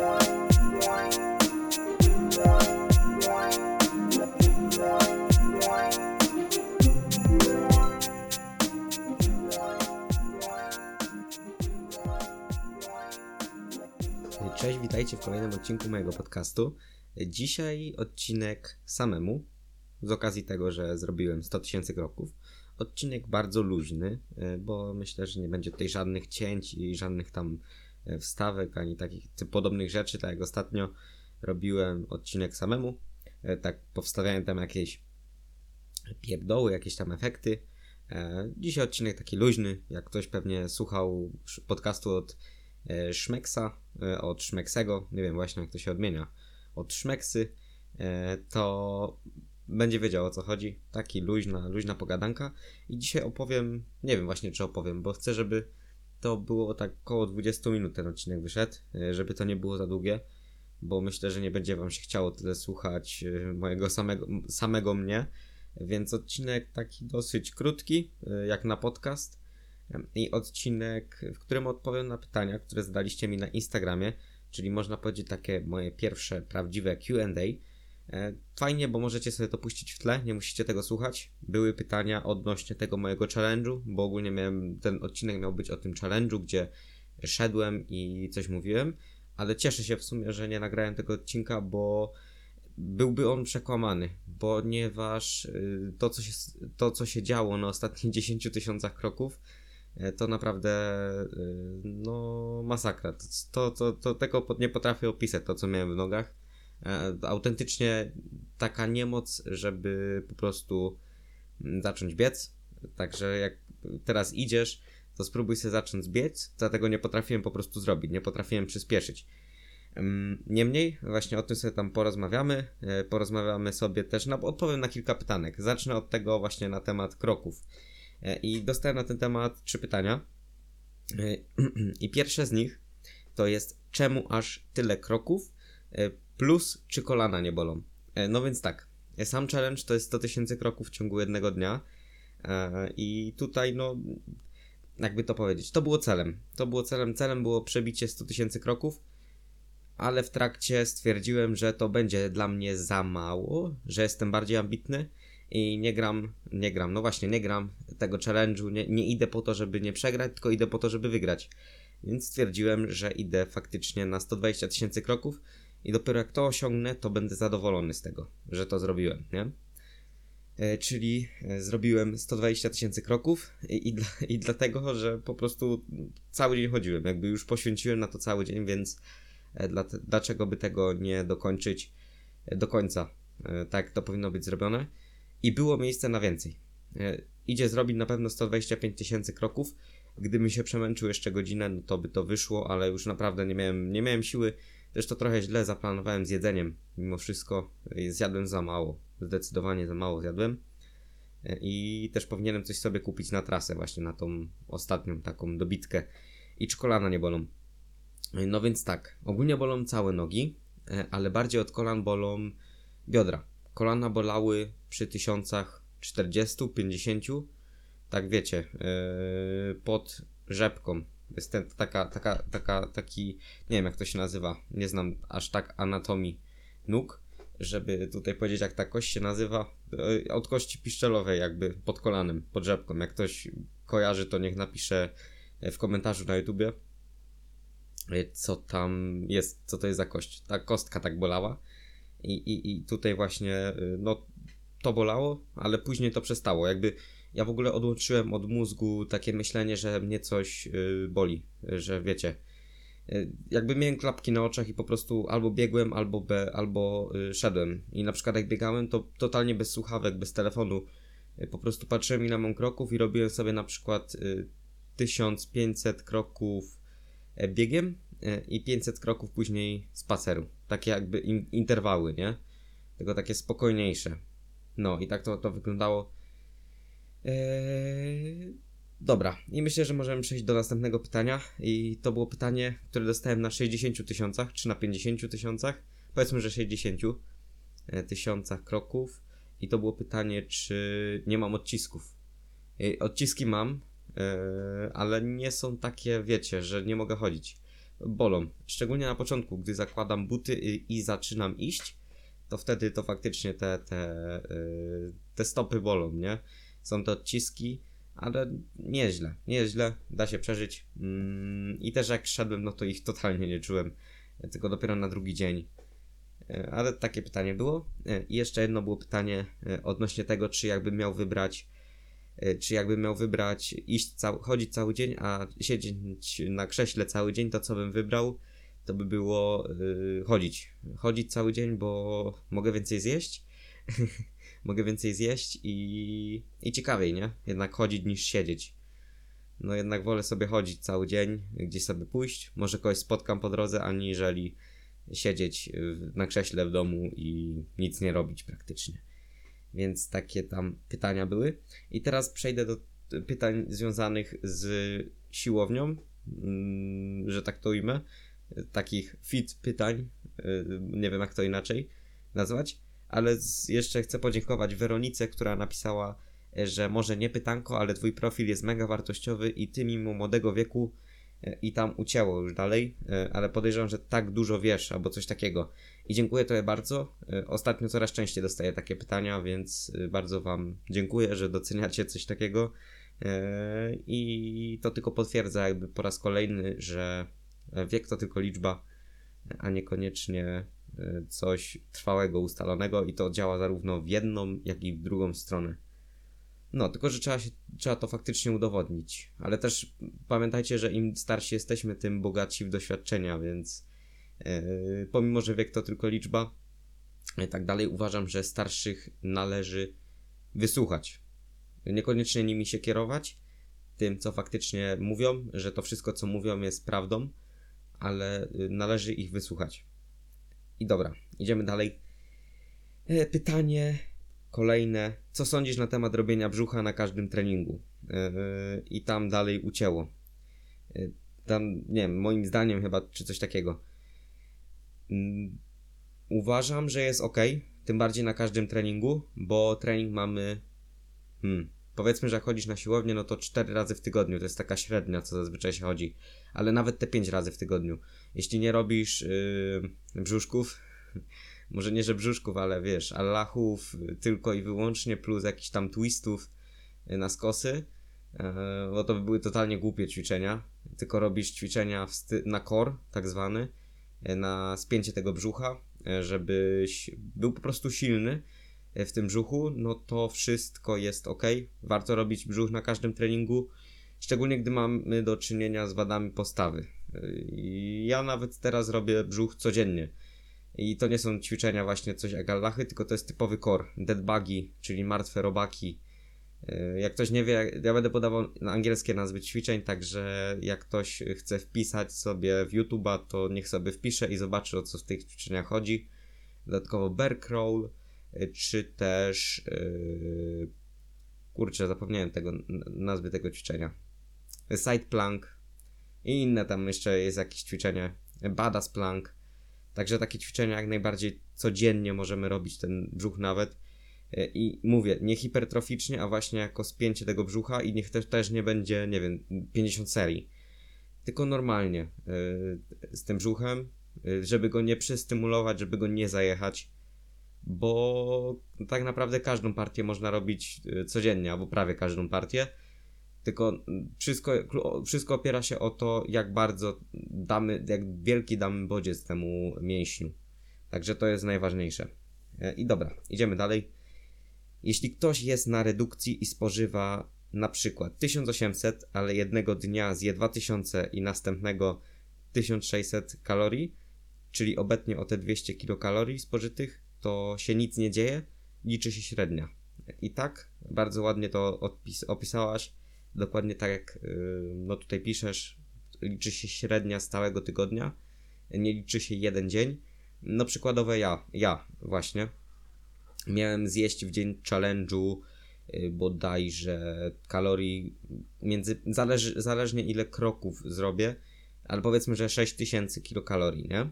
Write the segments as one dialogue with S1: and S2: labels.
S1: Cześć, witajcie w kolejnym odcinku mojego podcastu. Dzisiaj odcinek samemu, z okazji tego, że zrobiłem 100 tysięcy kroków. Odcinek bardzo luźny, e, bo myślę, że nie będzie tutaj żadnych cięć i żadnych tam wstawek, ani takich podobnych rzeczy, tak jak ostatnio robiłem odcinek samemu. E, tak powstawiałem tam jakieś pierdoły, jakieś tam efekty. Dzisiaj odcinek taki luźny, jak ktoś pewnie słuchał podcastu od Szmeksa, od Szmeksego, nie wiem właśnie jak to się odmienia, od Szmeksy, to będzie wiedział o co chodzi. Taki luźna, luźna pogadanka. I dzisiaj opowiem, nie wiem właśnie czy opowiem, bo chcę, żeby to było tak około 20 minut ten odcinek wyszedł, e, żeby to nie było za długie, bo myślę, że nie będzie wam się chciało tyle słuchać e, mojego samego, samego mnie. Więc odcinek taki dosyć krótki, e, jak na podcast. I odcinek, w którym odpowiem na pytania, które zadaliście mi na Instagramie, czyli można powiedzieć takie moje pierwsze prawdziwe QA fajnie, bo możecie sobie to puścić w tle, nie musicie tego słuchać. Były pytania odnośnie tego mojego challenge'u, bo ogólnie miałem, ten odcinek miał być o tym challenge'u, gdzie szedłem i coś mówiłem, ale cieszę się w sumie, że nie nagrałem tego odcinka, bo byłby on przekłamany, ponieważ y, to, co się, to, co się działo na ostatnich 10 tysiącach kroków, e, to naprawdę y, no masakra. To, to, to, tego nie potrafię opisać, to co miałem w nogach. E, autentycznie taka niemoc, żeby po prostu mm, zacząć biec. Także jak teraz idziesz, to spróbuj sobie zacząć biec. Dlatego nie potrafiłem po prostu zrobić, nie potrafiłem przyspieszyć. Niemniej, właśnie o tym sobie tam porozmawiamy. E, porozmawiamy sobie też, no, odpowiem na kilka pytanek. Zacznę od tego właśnie na temat kroków. E, I dostałem na ten temat trzy pytania. I pierwsze z nich to jest, czemu aż tyle kroków? Plus, czy kolana nie bolą? E, no więc tak, e, sam challenge to jest 100 tysięcy kroków w ciągu jednego dnia. E, I tutaj, no, jakby to powiedzieć, to było celem. To było celem. Celem było przebicie 100 tysięcy kroków, ale w trakcie stwierdziłem, że to będzie dla mnie za mało, że jestem bardziej ambitny i nie gram, nie gram, no właśnie, nie gram tego challenge'u, nie, nie idę po to, żeby nie przegrać, tylko idę po to, żeby wygrać. Więc stwierdziłem, że idę faktycznie na 120 tysięcy kroków i dopiero jak to osiągnę, to będę zadowolony z tego, że to zrobiłem, nie? E, czyli e, zrobiłem 120 tysięcy kroków i, i, dla, i, dlatego, że po prostu cały dzień chodziłem, jakby już poświęciłem na to cały dzień, więc e, dla, dlaczego by tego nie dokończyć do końca, tak to powinno być zrobione. I było miejsce na więcej. Idzie zrobić na pewno 125 tysięcy kroków, gdybym się przemęczył jeszcze godzinę, no to by to wyszło, ale już naprawdę nie miałem, nie miałem siły to trochę źle zaplanowałem z jedzeniem. Mimo wszystko zjadłem za mało. Zdecydowanie za mało zjadłem. E, I też powinienem coś sobie kupić na trasę, właśnie na tą ostatnią taką dobitkę. I czy kolana nie bolą. E, no więc tak, ogólnie bolą całe nogi, ale bardziej od kolan bolą biodra. Kolana bolały przy tysiącach 40, 50, tak wiecie, pod rzepką jest ten, taka, taka, taka, taki, nie wiem jak to się nazywa, nie znam aż tak anatomii nóg, żeby tutaj powiedzieć jak ta kość się nazywa, e, od kości piszczelowej jakby pod kolanem, pod rzepką. Jak ktoś kojarzy, to niech napisze w komentarzu na YouTubie, e, co tam jest, co to jest za kość. Ta kostka tak bolała i, i, i tutaj właśnie, e, no to bolało, ale później to przestało. Jakby ja w ogóle odłączyłem od mózgu takie myślenie, że mnie coś yy, boli, że wiecie. Yy, jakby miałem klapki na oczach i po prostu albo biegłem, albo, be, albo szedłem. I na przykład jak biegałem, to totalnie bez słuchawek, bez telefonu. Y, po prostu patrzyłem ile mam kroków i robiłem sobie na przykład 1500 y, kroków e, biegiem y, i 500 kroków później spaceru. Takie jakby interwały, nie? Tylko takie spokojniejsze. No i tak to, to wyglądało. Eee, dobra, i myślę, że możemy przejść do następnego pytania. I to było pytanie, które dostałem na 60 tysiącach, czy na 50 tysiącach. Powiedzmy, że 60 e, tysiącach kroków. I to było pytanie, czy nie mam odcisków. I odciski mam, e, ale nie są takie, wiecie, że nie mogę chodzić. bolą. Szczególnie na początku, gdy zakładam buty i, i zaczynam iść, to wtedy to faktycznie te, te, yy, te stopy bolą, nie? Są to odciski, ale nieźle, nieźle, da się przeżyć. Yy, I też jak szedłem, no to ich totalnie nie czułem, tylko dopiero na drugi dzień. Yy, ale takie pytanie było. Yy, I jeszcze jedno było pytanie odnośnie tego, czy jakbym miał wybrać E, czy jakbym miał wybrać iść chodzić cały dzień, a siedzieć na krześle cały dzień, to co bym wybrał, to by było chodzić. Chodzić cały dzień, bo mogę więcej zjeść. mogę więcej zjeść i, i ciekawiej, nie? Jednak chodzić niż siedzieć. No jednak wolę sobie chodzić cały dzień, gdzieś sobie pójść. Może kogoś spotkam po drodze, aniżeli siedzieć na krześle w domu i nic nie robić praktycznie. Więc takie tam pytania były. I teraz przejdę do pytań związanych z siłownią, mm, że tak to ujmę. Takich fit pytań, y, nie wiem jak to inaczej nazwać, ale jeszcze chcę podziękować Weronice, która napisała, że może nie pytanko, ale twój profil jest mega wartościowy i ty mimo młodego wieku E, i tam ucięło już dalej, e, ale podejrzewam, że tak dużo wiesz albo coś takiego. I dziękuję Tobie bardzo. E, ostatnio coraz częściej dostaję takie pytania, więc bardzo Wam dziękuję, że doceniacie coś takiego. I to tylko potwierdza jakby po raz kolejny, że wiek to tylko liczba, a niekoniecznie coś trwałego, ustalonego i to działa zarówno w jedną, jak i w drugą stronę. No, tylko że trzeba, się, trzeba to faktycznie udowodnić. Ale też pamiętajcie, że im starsi jesteśmy, tym bogatsi w doświadczenia, więc yy, pomimo, że wiek to tylko liczba i tak dalej, uważam, że starszych należy wysłuchać. Niekoniecznie nimi się kierować, tym co faktycznie mówią, że to wszystko co mówią jest prawdą, ale należy ich wysłuchać. I dobra, idziemy dalej. E, pytanie Kolejne, co sądzisz na temat robienia brzucha na każdym treningu? Yy, I tam dalej ucięło. Tam, nie wiem, moim zdaniem chyba, czy coś takiego. Yy, uważam, że jest ok, tym bardziej na każdym treningu, bo trening mamy. Hmm, powiedzmy, że chodzisz na siłownię, no to 4 razy w tygodniu, to jest taka średnia, co zazwyczaj się chodzi, ale nawet te 5 razy w tygodniu. Jeśli nie robisz yy, brzuszków, może nie że brzuszków, ale wiesz, Allahów tylko i wyłącznie plus jakichś tam twistów y, na skosy, e, bo to by były totalnie głupie ćwiczenia, tylko robisz ćwiczenia na core, tak zwany, e, na spięcie tego brzucha, e, żebyś był po prostu silny w tym brzuchu, no to wszystko jest ok. Warto robić brzuch na każdym treningu, szczególnie gdy mamy do czynienia z wadami postawy. Ja nawet teraz robię brzuch codziennie i to nie są ćwiczenia właśnie coś jak Allachy, tylko to jest typowy core, dead buggy, czyli martwe robaki. E, jak ktoś nie wie, ja będę podawał angielskie nazwy ćwiczeń, także jak ktoś chce wpisać sobie w YouTube'a, to niech sobie wpisze i zobaczy o co w tych ćwiczeniach chodzi. Dodatkowo bear crawl, e, czy też yy, kurczę, zapomniałem tego nazwy tego ćwiczenia. Side plank i inne tam jeszcze jest jakieś ćwiczenie. Badass plank Także takie ćwiczenia jak najbardziej codziennie możemy robić, ten brzuch nawet. E, I mówię, nie hipertroficznie, a właśnie jako spięcie tego brzucha i niech też, też nie będzie, nie wiem, 50 serii. Tylko normalnie z tym brzuchem, żeby go nie przystymulować, żeby go nie zajechać, bo tak naprawdę każdą partię można robić codziennie, albo prawie każdą partię. Tylko wszystko, wszystko opiera się o to, jak bardzo damy, jak wielki damy bodziec temu mięśniu. Także to jest najważniejsze. E, I dobra, idziemy dalej. Jeśli ktoś jest na redukcji i spożywa na przykład 1800, ale jednego dnia zje 2000 i następnego 1600 kalorii, czyli obecnie o te 200 kilokalorii spożytych, to się nic nie dzieje, liczy się średnia. I tak, bardzo ładnie to odpis- opisałaś dokładnie tak jak y, no tutaj piszesz, liczy się średnia stałego tygodnia, nie liczy się jeden dzień. No przykładowe ja, ja właśnie miałem zjeść w dzień challenge'u y, bodajże kalorii między, zależnie ile kroków zrobię, ale powiedzmy, że 6000 kilokalorii, nie?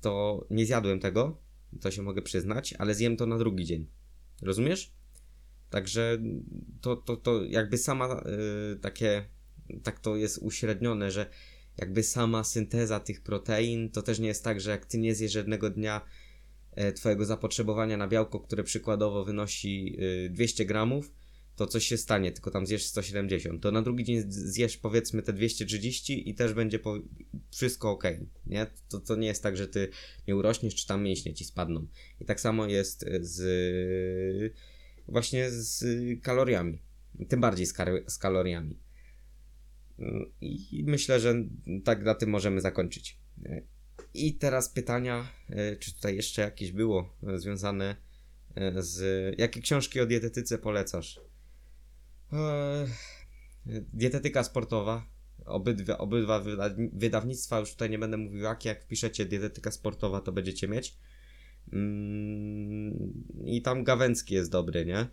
S1: To nie zjadłem tego, to się mogę przyznać, ale zjem to na drugi dzień. Rozumiesz? Także to, to, to jakby sama y, takie, tak to jest uśrednione, że jakby sama synteza tych protein, to też nie jest tak, że jak ty nie zjesz jednego dnia e, twojego zapotrzebowania na białko, które przykładowo wynosi 200 gramów, to coś się stanie, tylko tam zjesz 170. To na drugi dzień zjesz powiedzmy te 230 i też będzie po... wszystko ok, nie? To, to nie jest tak, że ty nie urośniesz, czy tam mięśnie ci spadną. I tak samo jest z właśnie z kaloriami. Tym bardziej z, z kaloriami. I myślę, że tak na tym możemy zakończyć. I teraz pytania, czy tutaj jeszcze jakieś było związane z. Jakie książki o dietetyce polecasz? Eee, dietetyka sportowa. Obydwa, obydwa wydawnictwa, już tutaj nie będę mówił jakie, jak wpiszecie dietetyka sportowa, to będziecie mieć. Mm, I tam Gawęcki jest dobry, nie?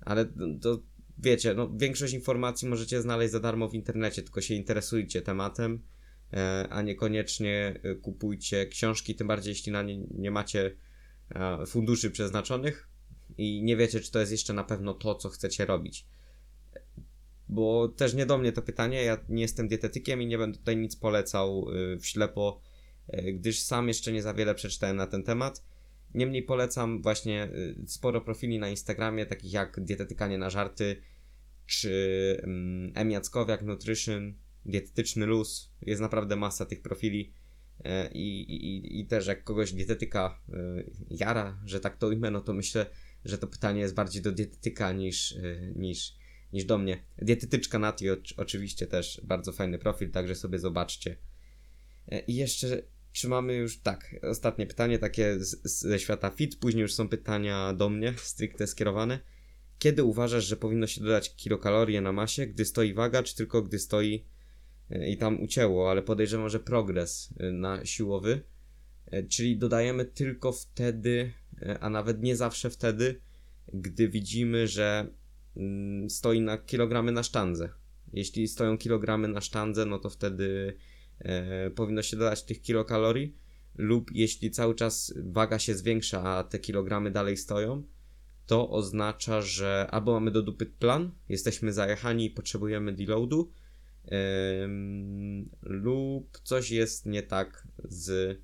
S1: Ale to wiecie, no, większość informacji możecie znaleźć za darmo w internecie, tylko się interesujcie tematem, e, a niekoniecznie e, kupujcie książki, tym bardziej jeśli na nie nie macie e, funduszy przeznaczonych i nie wiecie, czy to jest jeszcze na pewno to, co chcecie robić bo też nie do mnie to pytanie, ja nie jestem dietetykiem i nie będę tutaj nic polecał y, w ślepo, y, gdyż sam jeszcze nie za wiele przeczytałem na ten temat. Niemniej polecam właśnie y, sporo profili na Instagramie, takich jak Dietetykanie na żarty, czy mm, M. Nutrition, Dietetyczny Luz. Jest naprawdę masa tych profili. I, i, I też jak kogoś dietetyka jara, że tak to ujmę, no to myślę, że to pytanie jest bardziej do dietetyka niż, niż, niż do mnie. Dietetyczka Nati oczywiście też bardzo fajny profil, także sobie zobaczcie. E, I jeszcze, czy mamy już, tak, ostatnie pytanie takie z, ze świata fit, później już są pytania do mnie, stricte skierowane. Kiedy uważasz, że powinno się dodać kilokalorie na masie, gdy stoi waga, czy tylko gdy stoi e, i tam ucięło, ale podejrzewam, że progres e, na siłowy, czyli dodajemy tylko wtedy, a nawet nie zawsze wtedy, gdy widzimy, że stoi na kilogramy na sztandze. Jeśli stoją kilogramy na sztandze, no to wtedy e, powinno się dodać tych kilokalorii, lub jeśli cały czas waga się zwiększa, a te kilogramy dalej stoją, to oznacza, że albo mamy do dupy plan, jesteśmy zajechani i potrzebujemy deloadu, lub coś jest nie tak z,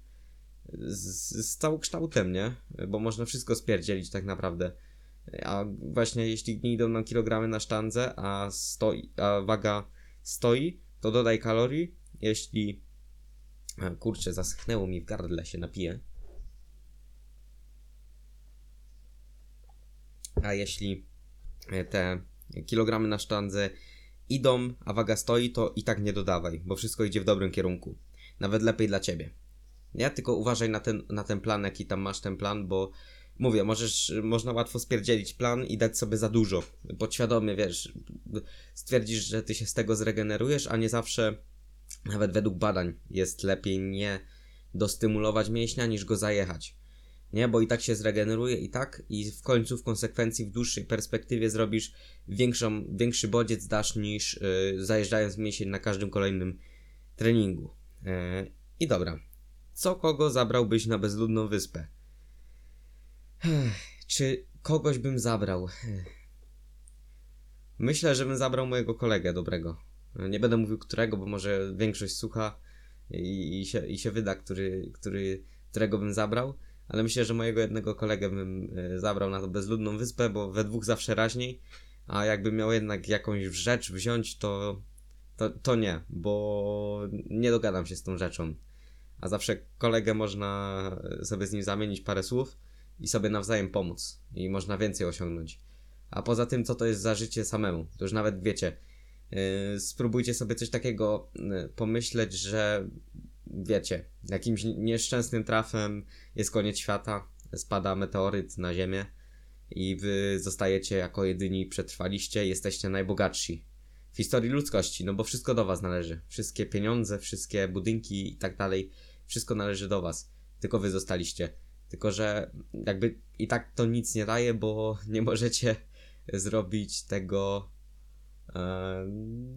S1: z, z całokształtem, nie? Bo można wszystko spierdzielić tak naprawdę. A właśnie jeśli nie idą nam kilogramy na sztandze, a, stoi, a waga stoi, to dodaj kalorii. Jeśli. A, kurczę, zaschnęło mi w gardle, się napiję. A jeśli e, te kilogramy na sztandze idą, a waga stoi, to i tak nie dodawaj, bo wszystko idzie w dobrym kierunku. Nawet lepiej dla ciebie. Nie? Tylko uważaj na ten, na ten plan, jaki tam masz ten plan, bo mówię, możesz, można łatwo spierdzielić plan i dać sobie za dużo. Podświadomie, wiesz, stwierdzisz, że ty się z tego zregenerujesz, a nie zawsze, nawet według badań, jest lepiej nie dostymulować mięśnia, niż go zajechać. Nie, bo i tak się zregeneruje i tak i w końcu w konsekwencji w dłuższej perspektywie zrobisz większą, większy bodziec dasz niż yy, zajeżdżając mięsień na każdym kolejnym treningu. Yy, I dobra. Co kogo zabrałbyś na bezludną wyspę? Czy kogoś bym zabrał? Myślę, że bym zabrał mojego kolegę dobrego. Nie będę mówił którego, bo może większość słucha i, i, się, i się wyda, który, który, którego bym zabrał. Ale myślę, że mojego jednego kolegę bym e, zabrał na tą bezludną wyspę, bo we dwóch zawsze raźniej. A jakbym miał jednak jakąś rzecz wziąć, to, to, to nie, bo nie dogadam się z tą rzeczą. A zawsze kolegę można sobie z nim zamienić parę słów i sobie nawzajem pomóc i można więcej osiągnąć. A poza tym, co to jest za życie samemu, to już nawet wiecie. Yy, spróbujcie sobie coś takiego yy, pomyśleć, że wiecie, jakimś nieszczęsnym trafem jest koniec świata, spada meteoryt na Ziemię i wy zostajecie jako jedyni przetrwaliście, jesteście najbogatsi w historii ludzkości, no bo wszystko do was należy. Wszystkie pieniądze, wszystkie budynki i tak dalej, wszystko należy do was. Tylko wy zostaliście. Tylko, że jakby i tak to nic nie daje, bo nie możecie zrobić tego. E,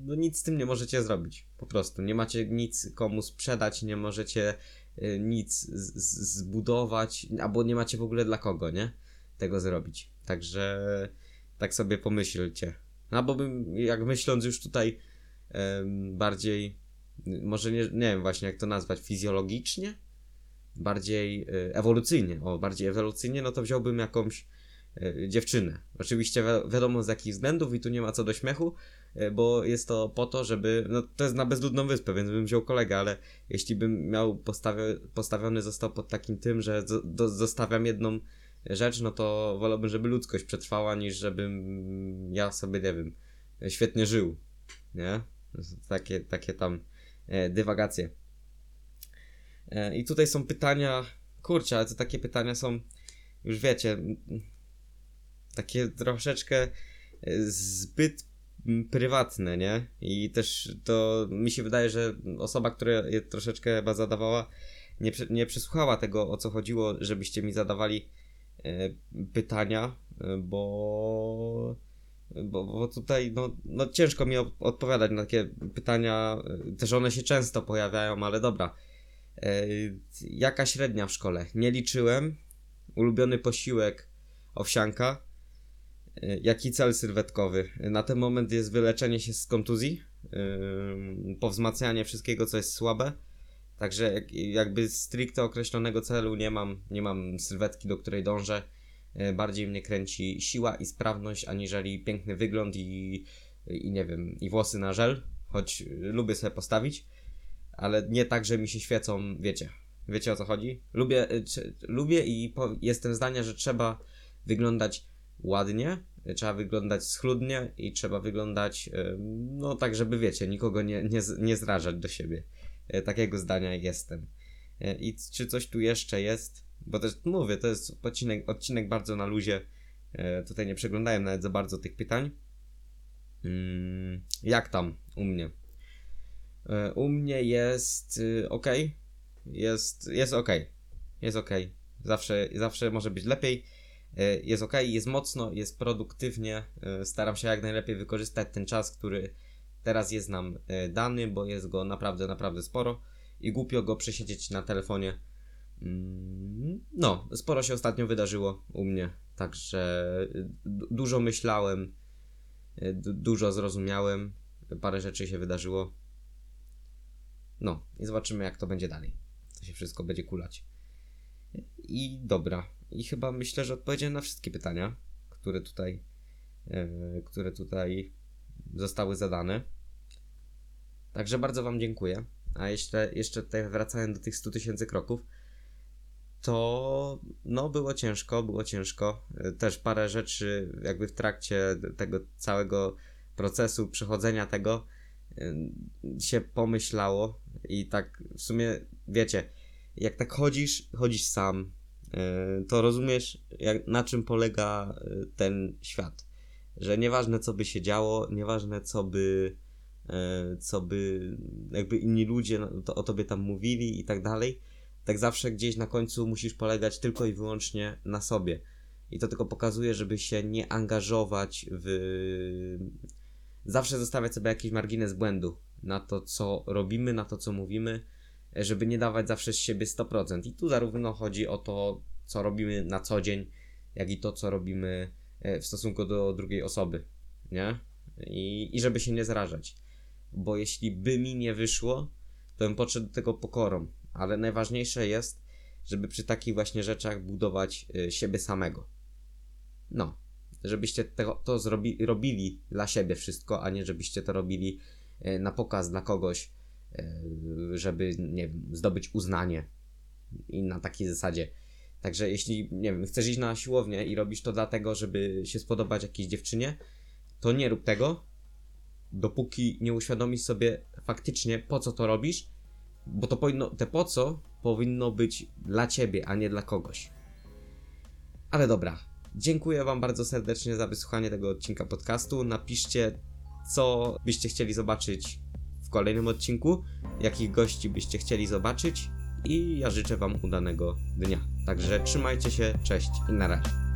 S1: no nic z tym nie możecie zrobić. Po prostu. Nie macie nic komu sprzedać, nie możecie e, nic zbudować, albo nie macie w ogóle dla kogo, nie? Tego zrobić. Także tak sobie pomyślcie. No bo bym, jak myśląc już tutaj bardziej może nie, nie wiem właśnie jak to nazwać, fizjologicznie, bardziej y, ewolucyjnie, o, bardziej ewolucyjnie, no to wziąłbym jakąś y, dziewczynę. Oczywiście wi wiadomo z jakich względów i tu nie ma co do śmiechu, y, bo jest to po to, żeby, no to jest na bezludną wyspę, więc bym wziął kolegę, ale jeśli bym miał postawio postawiony został pod takim tym, że do, zostawiam jedną rzecz, no to wolałbym, żeby ludzkość przetrwała, niż żebym ja sobie, nie wiem, świetnie żył, nie? Takie, takie tam e, dywagacje. E, I tutaj są pytania, kurczę, ale to takie pytania są, już wiecie, takie troszeczkę e, zbyt prywatne, nie? I też to mi się wydaje, że osoba, która je troszeczkę chyba zadawała, nie, nie przesłuchała tego, o co chodziło, żebyście mi zadawali e, pytania, bo, bo, bo tutaj no, no ciężko mi odpowiadać na takie pytania, też one się często pojawiają, ale dobra. E, jaka średnia w szkole? Nie liczyłem. Ulubiony posiłek owsianka. E, jaki cel sylwetkowy? Na ten moment jest wyleczenie się z kontuzji, yy, powzmacnianie wszystkiego, co jest słabe. Także jak, jakby stricte określonego celu nie mam, nie mam sylwetki, do której dążę. Bardziej mnie kręci siła i sprawność, aniżeli piękny wygląd i, i nie wiem, i włosy na żel, choć lubię sobie postawić ale nie tak, że mi się świecą, wiecie. Wiecie o co chodzi? Lubię, y, czy, lubię i po, jestem zdania, że trzeba wyglądać ładnie, trzeba wyglądać schludnie i trzeba wyglądać, no tak, żeby wiecie, nikogo nie, nie, nie zrażać do siebie. E, takiego zdania jestem. E, I czy coś tu jeszcze jest? Bo też mówię, to jest odcinek, odcinek bardzo na luzie. Tutaj nie przeglądałem nawet za bardzo tych pytań. Mm, jak tam u mnie? E, u mnie jest y, ok. Jest, jest ok. Jest ok. Zawsze, zawsze może być lepiej. E, jest ok, jest mocno, jest produktywnie. E, staram się jak najlepiej wykorzystać ten czas, który teraz jest nam dany, bo jest go naprawdę, naprawdę sporo i głupio go przesiedzieć na telefonie. Mm, no, sporo się ostatnio wydarzyło u mnie, także dużo myślałem, dużo zrozumiałem, parę rzeczy się wydarzyło. No, i zobaczymy, jak to będzie dalej. To się wszystko będzie kulać. I dobra. I chyba myślę, że odpowiedziałem na wszystkie pytania, które tutaj, yy, które tutaj zostały zadane. Także bardzo Wam dziękuję. A jeszcze, jeszcze tutaj wracając do tych 100 tysięcy kroków, to no było ciężko, było ciężko. Też parę rzeczy jakby w trakcie tego całego procesu przechodzenia tego się pomyślało i tak w sumie wiecie, jak tak chodzisz, chodzisz sam, e, to rozumiesz jak, na czym polega e, ten świat. Że nieważne co by się działo, nieważne co by e, co by jakby inni ludzie o tobie tam mówili i tak dalej, tak zawsze gdzieś na końcu musisz polegać tylko i wyłącznie na sobie. I to tylko pokazuje, żeby się nie angażować w zawsze zostawiać sobie jakiś margines błędu na to, co robimy, na to, co mówimy, żeby nie dawać zawsze z siebie 100%. I tu zarówno chodzi o to, co robimy na co dzień, jak i to, co robimy e, w stosunku do drugiej osoby, nie? I, i żeby się nie zrażać. Bo jeśli by mi nie wyszło, to bym podszedł do tego pokorą. Ale najważniejsze jest, żeby przy takich właśnie rzeczach budować e, siebie samego. No, żebyście to, to zrobi, robili dla siebie wszystko, a nie żebyście to robili e, na pokaz dla kogoś, e, żeby, nie wiem, zdobyć uznanie i na takiej zasadzie. Także jeśli, nie wiem, chcesz iść na siłownię i robisz to dlatego, żeby się spodobać jakiejś dziewczynie, to nie rób tego, dopóki nie uświadomisz sobie faktycznie po co to robisz, bo to powinno, te po co powinno być dla ciebie, a nie dla kogoś. Ale dobra, Dziękuję Wam bardzo serdecznie za wysłuchanie tego odcinka podcastu. Napiszcie, co byście chcieli zobaczyć w kolejnym odcinku, jakich gości byście chcieli zobaczyć i ja życzę Wam udanego dnia. Także trzymajcie się, cześć i na razie.